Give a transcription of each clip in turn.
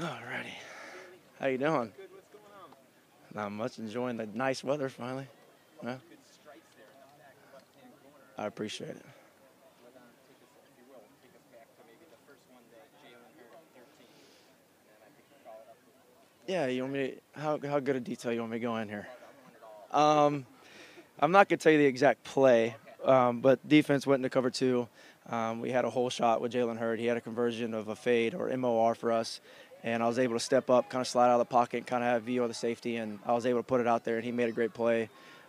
Alrighty. How you doing? Not much. Enjoying the nice weather finally. Yeah. I appreciate it. Yeah, you want me? How how good a detail you want me to go in here? Um, I'm not gonna tell you the exact play, um, but defense went into cover two. Um, we had a whole shot with Jalen Hurd. He had a conversion of a fade or MOR for us, and I was able to step up, kind of slide out of the pocket, kind of have view of the safety, and I was able to put it out there, and he made a great play.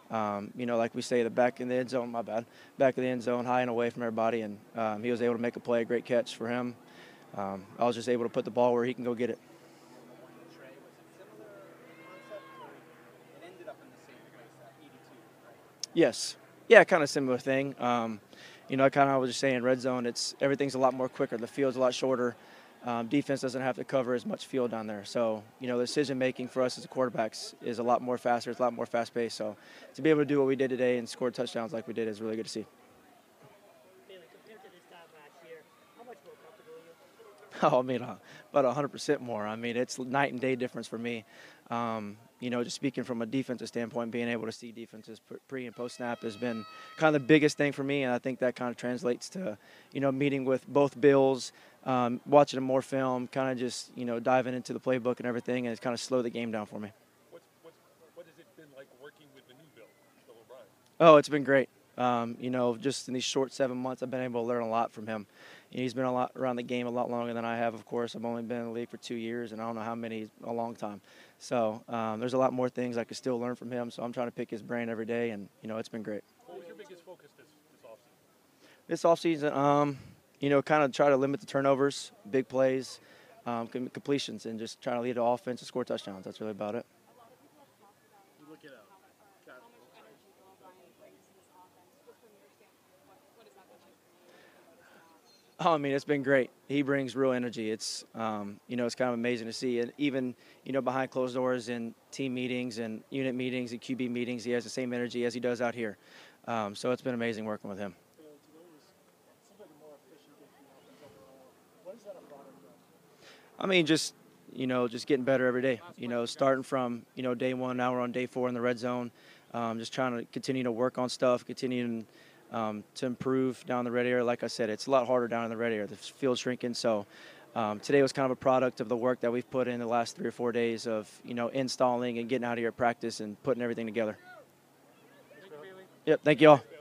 Um, you know, like we say, the back in the end zone, my bad, back of the end zone, high and away from everybody, and um, he was able to make a play, a great catch for him. Um, I was just able to put the ball where he can go get it. Yes. Yeah, kind of similar thing. Um, you know, I kind of was just saying, red zone. It's everything's a lot more quicker. The field's a lot shorter. Um, defense doesn't have to cover as much field down there. So, you know, the decision making for us as quarterbacks is a lot more faster. It's a lot more fast paced. So, to be able to do what we did today and score touchdowns like we did is really good to see. Bailey, compared to this time last year, how much more comfortable are you? Oh, I mean, uh, about 100% more. I mean, it's night and day difference for me. Um, you know, just speaking from a defensive standpoint, being able to see defenses pre and post snap has been kind of the biggest thing for me, and I think that kind of translates to, you know, meeting with both Bills, um, watching more film, kind of just, you know, diving into the playbook and everything, and it's kind of slowed the game down for me. What's, what's, what has it been like working with the new Bill, Bill O'Brien? Oh, it's been great. Um, you know, just in these short seven months, I've been able to learn a lot from him. You know, he's been a lot around the game a lot longer than I have. Of course, I've only been in the league for two years, and I don't know how many a long time. So um, there's a lot more things I could still learn from him. So I'm trying to pick his brain every day, and you know, it's been great. What was your biggest focus this, this offseason? This offseason, um, you know, kind of try to limit the turnovers, big plays, um, com- completions, and just trying to lead the offense and score touchdowns. That's really about it. You look at uh, Cat- Oh, I mean, it's been great. He brings real energy. It's, um, you know, it's kind of amazing to see. And even, you know, behind closed doors in team meetings and unit meetings and QB meetings, he has the same energy as he does out here. Um, so it's been amazing working with him. Bailey, today was seemed like a more efficient game for the offense overall. What is that a product of? I mean, just, you know, just getting better every day. You know, starting from, you know, day one, now we're on day four in the red zone. Um, just trying to continue to work on stuff, continuing um, to improve down the red area. Like I said, it's a lot harder down in the red area. The field's shrinking, so um, today was kind of a product of the work that we've put in the last three or four days of you know installing and getting out of here at practice and putting everything together. Yep, thank you all.